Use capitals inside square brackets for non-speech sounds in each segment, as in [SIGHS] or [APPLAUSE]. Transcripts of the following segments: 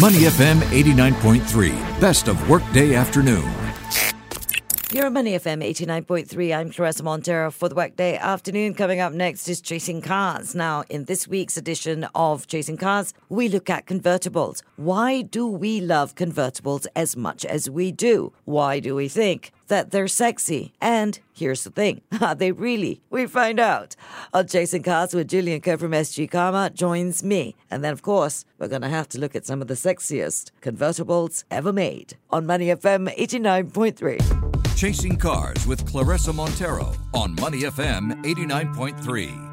Money FM 89.3, best of workday afternoon. You're on Money FM 89.3. I'm Claressa Monteiro for the Workday Afternoon. Coming up next is Chasing Cars. Now, in this week's edition of Chasing Cars, we look at convertibles. Why do we love convertibles as much as we do? Why do we think that they're sexy? And here's the thing are [LAUGHS] ah, they really? We find out. On Chasing Cars with Julian Kerr from sgCarMart joins me. And then, of course, we're going to have to look at some of the sexiest convertibles ever made on Money FM 89.3. Chasing Cars with Claressa Monteiro on Money FM 89.3.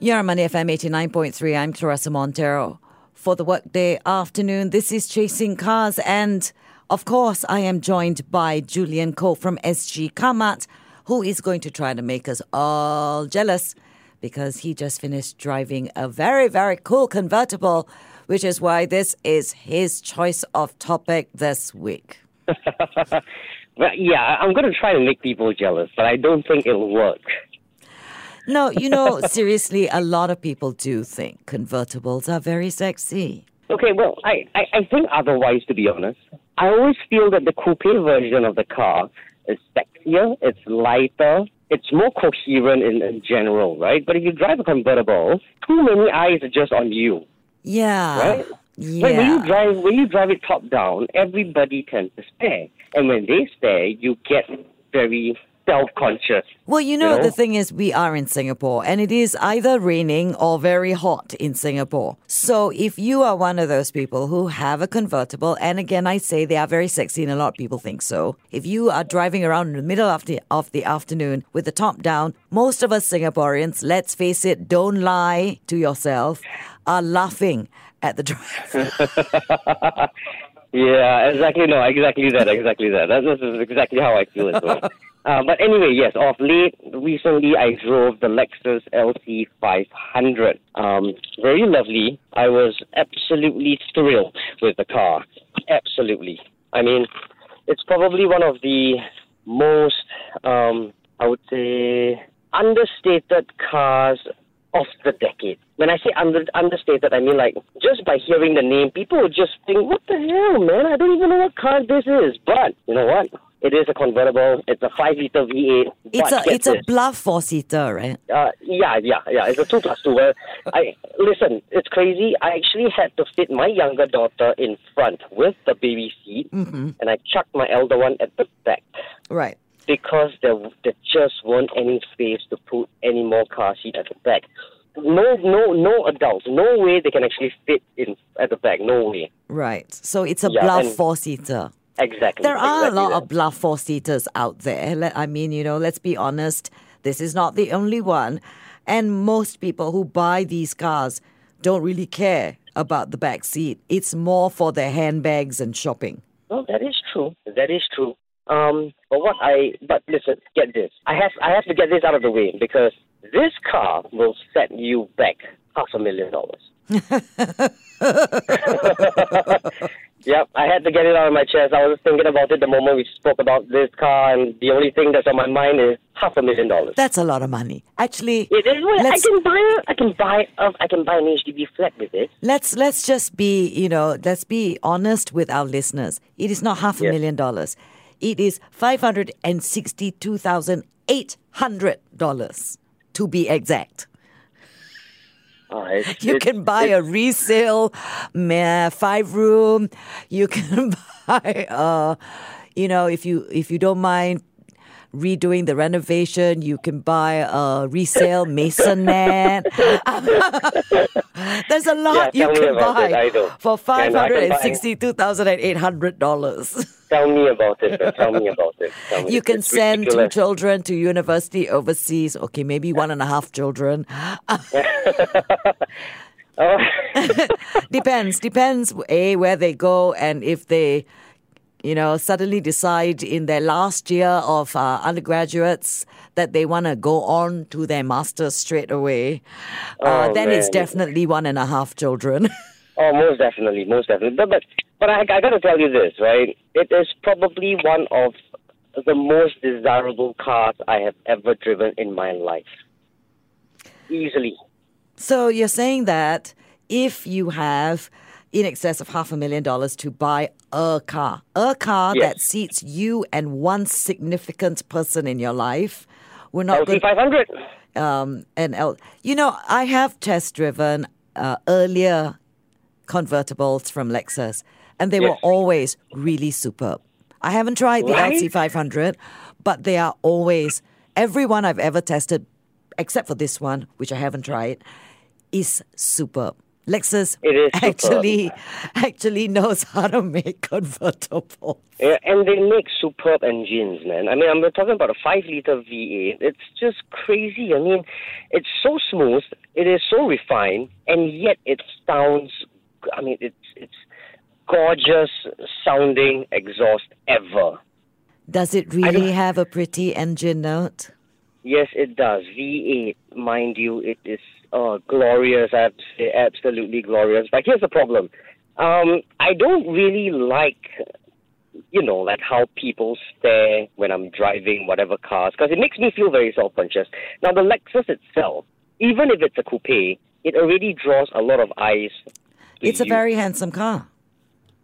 You're on Money FM 89.3. I'm Claressa Monteiro. For the workday afternoon, this is Chasing Cars. And of course, I am joined by Julian Cole from sgCarMart, who is going to try to make us all jealous because he just finished driving a very, very cool convertible, which is why this is his choice of topic this week. [LAUGHS] Well, yeah, I'm going to try to make people jealous, but I don't think it'll work. No, you know, [LAUGHS] seriously, a lot of people do think convertibles are very sexy. Okay, well, I, I, I think otherwise, to be honest. I always feel that the coupe version of the car is sexier, it's lighter, it's more coherent in, in general, right? But if you drive a convertible, too many eyes are just on you, Yeah. right? Yeah. Like when you drive when you drive it top down, everybody tends to stare, and when they stare, you get very self conscious. Well, you know, You know? the thing is, we are in Singapore and it is either raining or very hot in Singapore. So, if you are one of those people who have a convertible, and again, I say they are very sexy and a lot of people think so. If you are driving around in the middle of the, of the afternoon with the top down, most of us Singaporeans, let's face it, don't lie to yourself, are laughing at the driver. [LAUGHS] Yeah, exactly. No, exactly that. Exactly that. That's, this is exactly how I feel as well. [LAUGHS] Uh, but anyway, yes. Of late, recently, I drove the Lexus LC 500. Um, very lovely. I was absolutely thrilled with the car. Absolutely. I mean, it's probably one of the most, um, I would say, understated cars of the decade. When I say under, understated, I mean like just by hearing the name, people would just think, "What the hell, man? I don't even know what car this is." But you know what? It is a convertible. It's a five-liter V8. It's a it's a bluff four seater, right? Uh, yeah, yeah, yeah. It's a two plus two. Well, I listen. It's crazy. I actually had to fit my younger daughter in front with the baby seat, Mm-hmm. and I chucked my elder one at the back Right. because there there just weren't any space to put any more car seat at the back. No, no, no adults. No way they can actually fit in at the back. No way. Right. So it's a Yeah, bluff four seater. Exactly. There are a lot that. of bluff four seaters out there. I mean, you know, let's be honest, this is not the only one. And most people who buy these cars don't really care about the back seat. It's more for their handbags and shopping. Well, that is true. That is true. Um, but what I but listen, get this. I have I have to get this out of the way because this car will set you back half a million dollars. [LAUGHS] [LAUGHS] [LAUGHS] yep, I had to get it out of my chest. I was thinking about it the moment we spoke about this car, and the only thing that's on my mind is half a million dollars. That's a lot of money. Actually, It is. Well, I can buy. I can buy. A, I can buy an HDB flat with it. let's let's just be, you know, let's be honest with our listeners. It is not half a Yes. million dollars. It is five hundred and sixty-two thousand eight hundred dollars to be exact. Oh, it's, You it's- can buy a resale five room. You can [LAUGHS] buy, uh, you know, if you if you don't mind redoing the renovation, you can buy a resale maisonette. [LAUGHS] There's a lot Yeah, you can buy it. For five hundred and sixty-two thousand and eight hundred dollars. Tell me about it. Tell me about it. Me. You can send two children to university overseas. Okay, maybe one and a half children. [LAUGHS] Oh, [LAUGHS] depends depends a where they go and if they you know suddenly decide in their last year of uh, undergraduates that they want to go on to their masters straight away uh, Oh, then it's definitely one and a half children [LAUGHS] oh, most definitely, most definitely. But but, but I, I got to tell you this, right? It is probably one of the most desirable cars I have ever driven in my life. Easily. so you're saying that if you have in excess of half a million dollars to buy a car, a car Yes. that seats you and one significant person in your life. We're not LC going five hundred. um, and L. You know, I have test driven uh, earlier convertibles from Lexus, and they were always really superb. I haven't tried the Right? LC500, but they are always every one I've ever tested, except for this one, which I haven't tried, is superb. Lexus is superb. actually actually knows how to make convertible. Yeah, and they make superb engines, man. I mean, I'm talking about a five liter V8. It's just crazy. I mean, it's so smooth, it is so refined, and yet it sounds. I mean, it's it's gorgeous sounding exhaust ever. Does it really have a pretty engine note? Yes, it does. V8, mind you, it is uh, glorious. I have to say, absolutely glorious. But here's the problem. Um, I don't really like, you know, like how people stare when I'm driving whatever cars, because it makes me feel very self-conscious. Now, the Lexus itself, even if it's a coupe, it already draws a lot of eyes. It's a very handsome car.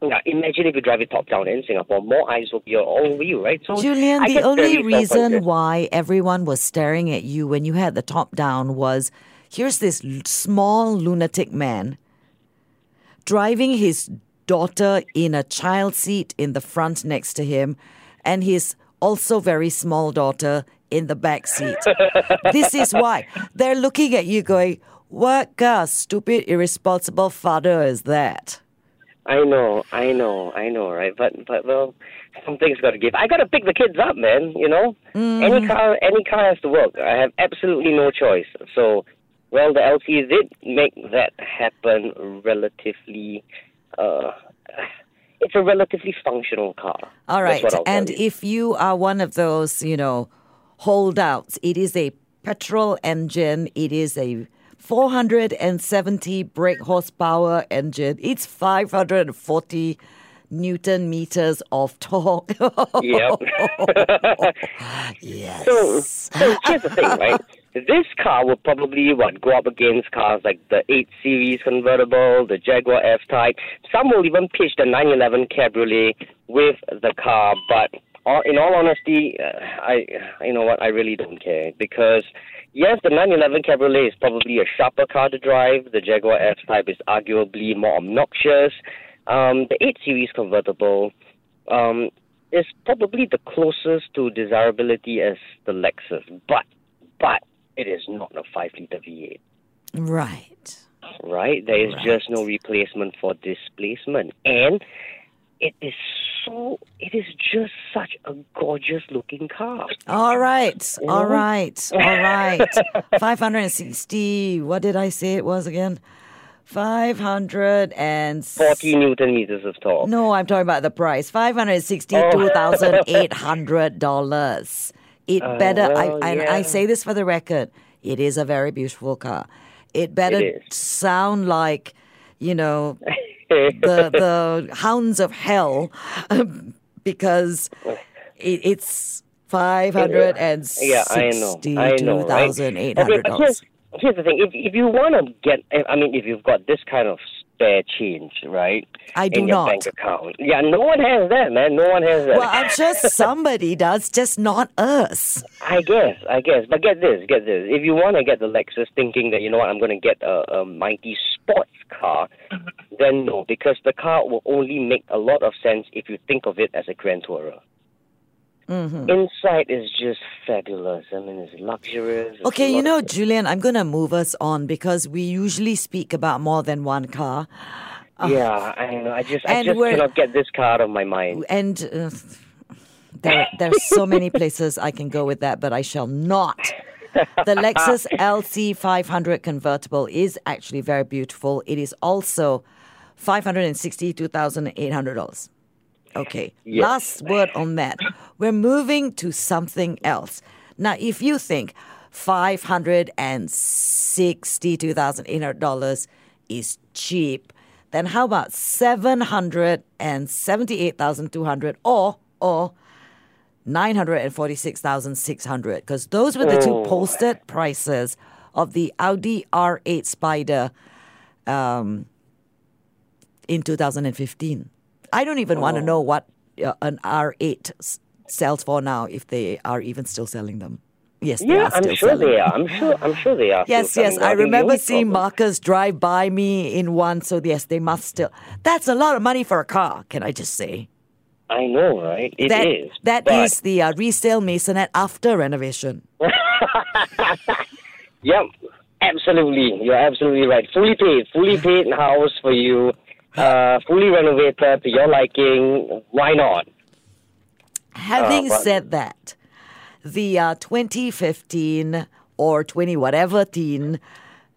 Now, imagine if you drive it top down in Singapore, more eyes will be all over you, right? So Julian, the only reason why everyone was staring at you when you had the top down was here's this small lunatic man driving his daughter in a child seat in the front next to him, and his also very small daughter in the back seat. this is why they're looking at you going, What kind of stupid, irresponsible father is that? I know, I know, I know, right? But but well, something's got to give. I got to pick the kids up, man. You know, any mm-hmm. car, any car has to work. I have absolutely no choice. So, well, the LC did make that happen relatively. Uh, it's a relatively functional car. All right. That's what I'll And if you are one of those, you know, holdouts, it is a petrol engine. It is a 470 brake horsepower engine. It's 540 newton meters of torque. Yep. [LAUGHS] [LAUGHS] yes. So, so here's the thing, right? [LAUGHS] This car will probably what go up against cars like the 8 Series convertible, the Jaguar F-Type. Some will even pitch the 911 Cabriolet with the car. But all, in all honesty, uh, I you know what? I really don't care because yes, the 911 Cabriolet is probably a sharper car to drive. The Jaguar F-Type is arguably more obnoxious. Um, the 8 Series convertible. Um, is probably the closest to desirability as the Lexus, but but it is not a 5 litre V8. Right. Right? There is right. just no replacement for displacement. And it is so it is just such a gorgeous looking car. All right, all right, all right. [LAUGHS] Five hundred and sixty. what did I say it was again? 540 newton meters of torque. No, I'm talking about the price. $562,800. [LAUGHS] It uh, better, well, I, yeah. I say this for the record, it is a very beautiful car. It better it sound like, you know, [LAUGHS] the, the hounds of hell um, because [LAUGHS] it, it's five hundred and sixty-two thousand eight hundred dollars. Here's the thing: if, if you want to get, I mean, if you've got this kind of spare change, right? I do in your not. bank account. Yeah, no one has that, man. No one has that. Well, I'm sure [LAUGHS] somebody does, just not us. I guess, I guess. But get this, get this. If you want to get the Lexus thinking that, you know what, I'm going to get a, a mighty sports car, then no, because the car will only make a lot of sense if you think of it as a Grand Tourer. Mm-hmm. Inside is just fabulous. I mean, it's luxurious. It's Okay, you know, Julian, I'm going to move us on because we usually speak about more than one car. yeah, I know. I just, I just cannot get this car out of my mind. And uh, there, there's so many places I can go with that, but I shall not. The Lexus [LAUGHS] LC500 convertible is actually very beautiful. It is also $562,800. Okay, Yes. last word on that. We're moving to something else. Now, if you think $562,800 is cheap, then how about 778,200 or or 946,600 because those were the two Oh. posted prices of the Audi R8 Spider um, in 2015. I don't even want to know what uh, an R8 s- sells for now, if they are even still selling them. Yes, they Yeah, are I'm still sure selling they are. I'm sure. I'm sure they are. Yes, yes. I them. think the remember seeing Marcus drive by me in one. So yes, they must still. That's a lot of money for a car. Can I just say I know, right? It is. that that but, is the uh, resale maisonette after renovation. [LAUGHS] Yep, absolutely. You're absolutely right. Fully paid, fully paid house for you, uh, fully renovated to your liking. Why not? Having but- said that, the uh, 2015 or 20 whatever teen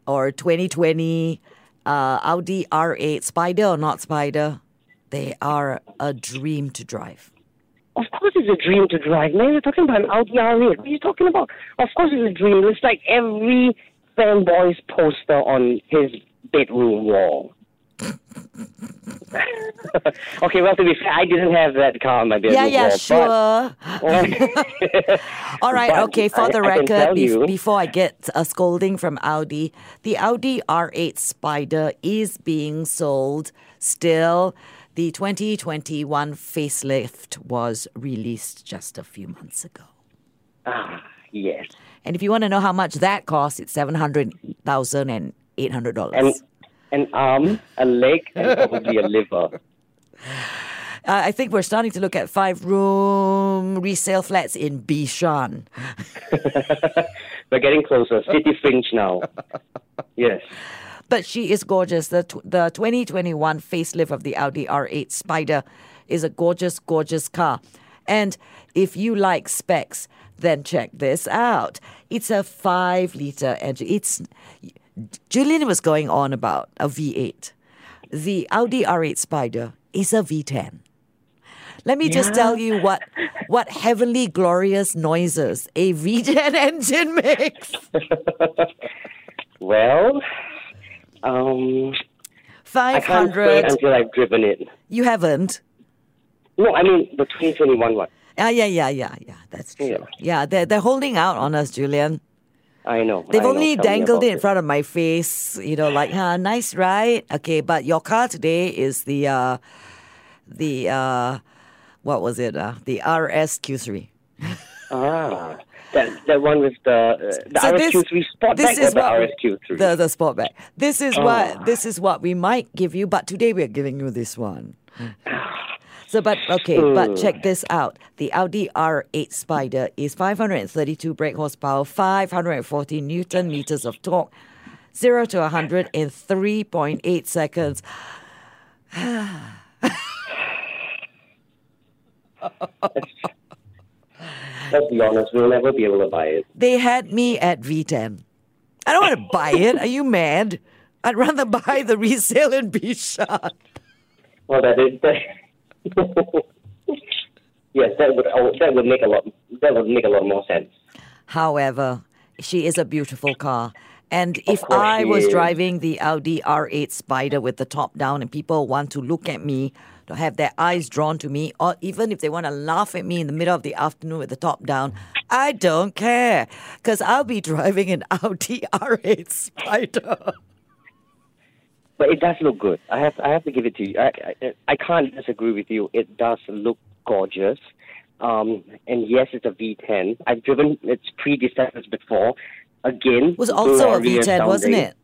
or 2020 uh, Audi R8 Spider or not Spider, they are a dream to drive. Of course, it's a dream to drive. Man, you're talking about an Audi R8. What are you talking about? Of course, it's a dream. It's like every fanboy's poster on his bedroom wall. [LAUGHS] okay, well, to be fair, I didn't have that car on my Yeah, yeah, wall. sure. But, [LAUGHS] All right, okay, for I- the record, you- before I get a scolding from Audi, the Audi R8 Spider is being sold still. The 2021 facelift was released just a few months ago. ah, yes. And if you want to know how much that costs, it's $700,000 and $800. And an arm, a leg, and [LAUGHS] probably a liver. Uh, I think we're starting to look at five room resale flats in Bishan. [LAUGHS] We're getting closer. City fringe now. Yes. But she is gorgeous. The, tw- the 2021 facelift of the Audi R8 Spider is a gorgeous, gorgeous car. And if you like specs, then check this out. It's a five liter engine. It's Julian was going on about a V8. The Audi R8 Spider is a V10. Let me just tell you what what heavenly glorious noises a V10 [LAUGHS] engine makes. [LAUGHS] Well, um, say 500. until I've driven it. You haven't? No, I mean the 2021 one. Ah, yeah, yeah, yeah, yeah. That's true. Yeah. Yeah, they're, they're holding out on us, Julian. I know. They've I only me dangled it in front of my face, you know, like, huh, nice, right? Okay, but your car today is the, uh, the, uh, what was it? Uh, the RSQ3. Ah, that that one with the uh, the So this- RSQ3 Sportback this is the what RSQ3. the the Sportback. This is Ah. what this is what we might give you, but today we're giving you this one. [SIGHS] [LAUGHS] So, but okay, but check this out. The Audi R8 Spider is 532 brake horsepower, 540 newton meters of torque, zero to 100 in 3.8 seconds. [SIGHS] Let's be honest, we'll never be able to buy it. They had me at V10. I don't want to buy it. Are you mad? I'd rather buy the resale in Bishan. Well, that is that. [LAUGHS] yes, that would oh, that would make a lot that would make a lot more sense. However, she is a beautiful car. And if I was is. driving the Audi R8 Spider with the top down and people want to look at me, to have their eyes drawn to me, or even if they want to laugh at me in the middle of the afternoon with the top down, I don't care. Because I'll be [LAUGHS] driving an Audi [LAUGHS] R8 Spider. But it does look good. I have I have to give it to you. I I, I can't disagree with you. It does look gorgeous. Um, and yes, it's a V10. I've driven its predecessors before. Again, It was also a glorious V10, wasn't it?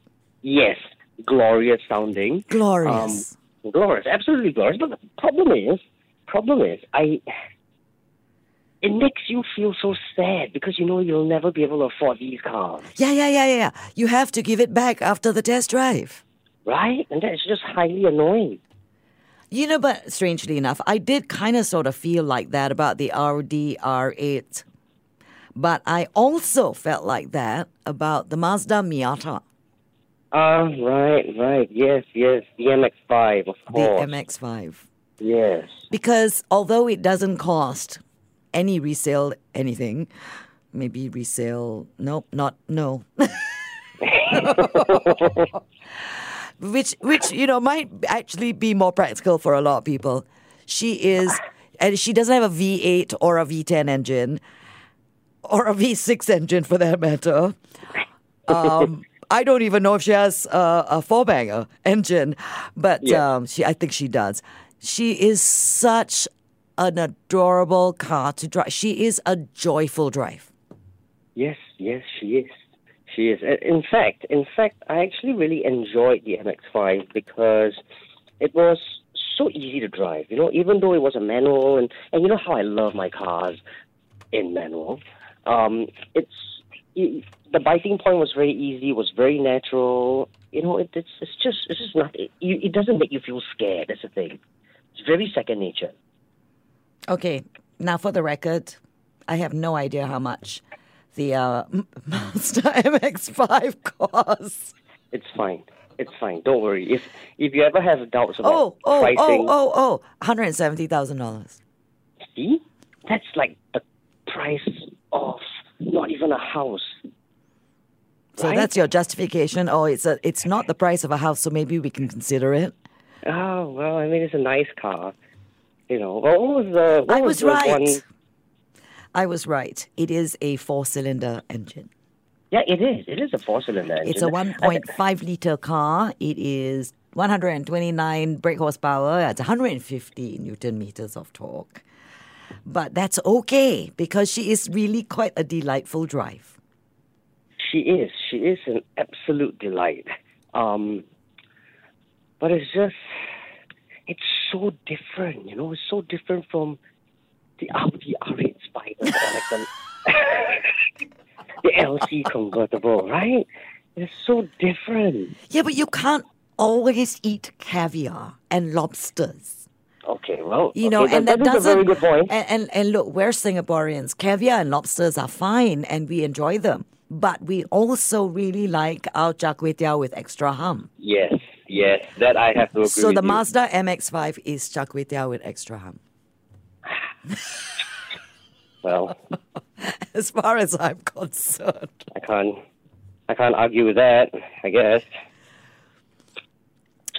Yes, glorious sounding. Glorious. Um, glorious, absolutely glorious. But the problem is, problem is, I. It makes you feel so sad because you know you'll never be able to afford these cars, yeah, yeah, yeah, yeah. You have to give it back after the test drive. Right? And that's just highly annoying. You know, but strangely enough, I did kind of sort of feel like that about the Audi R8. But I also felt like that about the Mazda Miata, Ah, right, right. Yes, yes. The MX-5, of course. the. MX5. yes. Because although it doesn't cost any resale anything, maybe resale, nope, not, no. [LAUGHS] [LAUGHS] which, which, you know, might actually be more practical for a lot of people. She is, and she doesn't have a V8 or a V10 engine, or a V6 engine for that matter. Um, [LAUGHS] I don't even know if she has a, a four banger engine, but Yeah. um, she I think she does. She is such an adorable car to drive. She is a joyful drive. Yes, yes, she is. She is. In fact, in fact, I actually really enjoyed the MX-5 because it was so easy to drive. You know, even though it was a manual, and and you know how I love my cars in manual. Um, it's it, the biting point was very easy. Was very natural. You know, it, it's it's just it's just not. It, it doesn't make you feel scared. That's the thing. It's very second nature. Okay, now for the record, I have no idea how much the uh, Mazda [LAUGHS] MX-5 costs. It's fine. It's fine. Don't worry. If if you ever have doubts about Oh, oh, pricing, oh, oh, oh, hundred seventy thousand dollars. see, that's like the price of not even a house. So Right? that's your justification. Oh, it's a, it's not the price of a house, so maybe we can consider it. Oh well, I mean, it's a nice car. You know, what was the? What I was the right. One, I was right. It is a four-cylinder engine. yeah, it is. It is a four-cylinder engine. It's a 1.5 liter car. It is 129 brake horsepower. It's 150 newton meters of torque. But that's okay because she is really quite a delightful drive. She is. She is an absolute delight. Um, but it's just, it's so different. You know, it's so different from the Audi R8 Spider, like [LAUGHS] the, the LC convertible, right? It's so different. Yeah, but you can't always eat caviar and lobsters. Okay, well, You know, okay, and that, that that is a doesn't. very good point. And, and and look, we're Singaporeans. Caviar and lobsters are fine, and we enjoy them. But we also really like our char kway teow with extra hum. Yes, yes, that I have to agree So the you. Mazda MX-5 is char kway teow with extra hum. [LAUGHS] Well, As far as I'm concerned. I can't, I can't argue with that. I guess.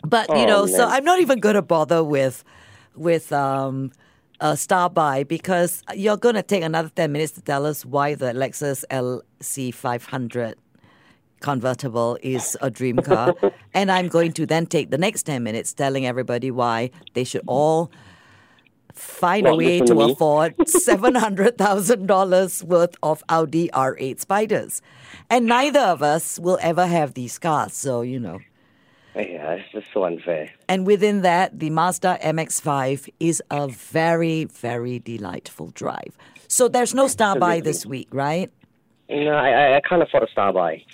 But you Oh, know, so. I'm not even going to bother with with um, a star buy because you're going to take another 10 minutes to tell us why the Lexus LC500 convertible is a dream car. [LAUGHS] and I'm going to then take the next 10 minutes telling everybody why they should all find a way to to afford [LAUGHS] $700,000 worth of Audi R8 Spiders. And neither of us will ever have these cars, so you know. Yeah, it's just so unfair. And within that, the Mazda MX5 is a very, very delightful drive. So there's no star buy this week, right? No, I, I- I can't afford a star buy.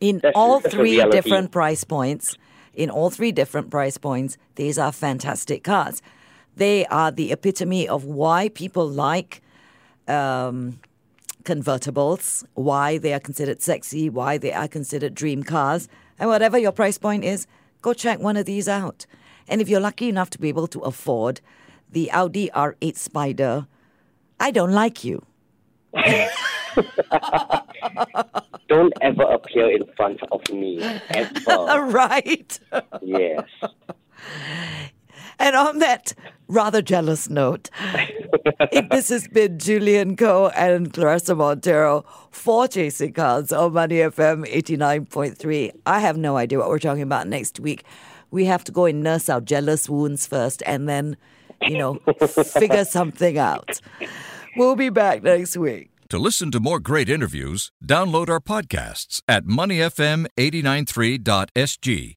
In That's- all that's three different price points, in all three different price points, these are fantastic cars. They are the epitome of why people like um, convertibles, why they are considered sexy, why they are considered dream cars. And whatever your price point is, go check one of these out. And if you're lucky enough to be able to afford the Audi R8 Spider, I don't like you. [LAUGHS] Don't ever appear in front of me. Ever. [LAUGHS] right. yes. [LAUGHS] And on that rather jealous note, this has been Julian Coe and Claressa Monteiro for Chasing Cars on Money FM 89.3. I have no idea what we're talking about next week. We have to go and nurse our jealous wounds first and then, you know, figure something out. We'll be back next week. To listen to more great interviews, download our podcasts at moneyfm893.sg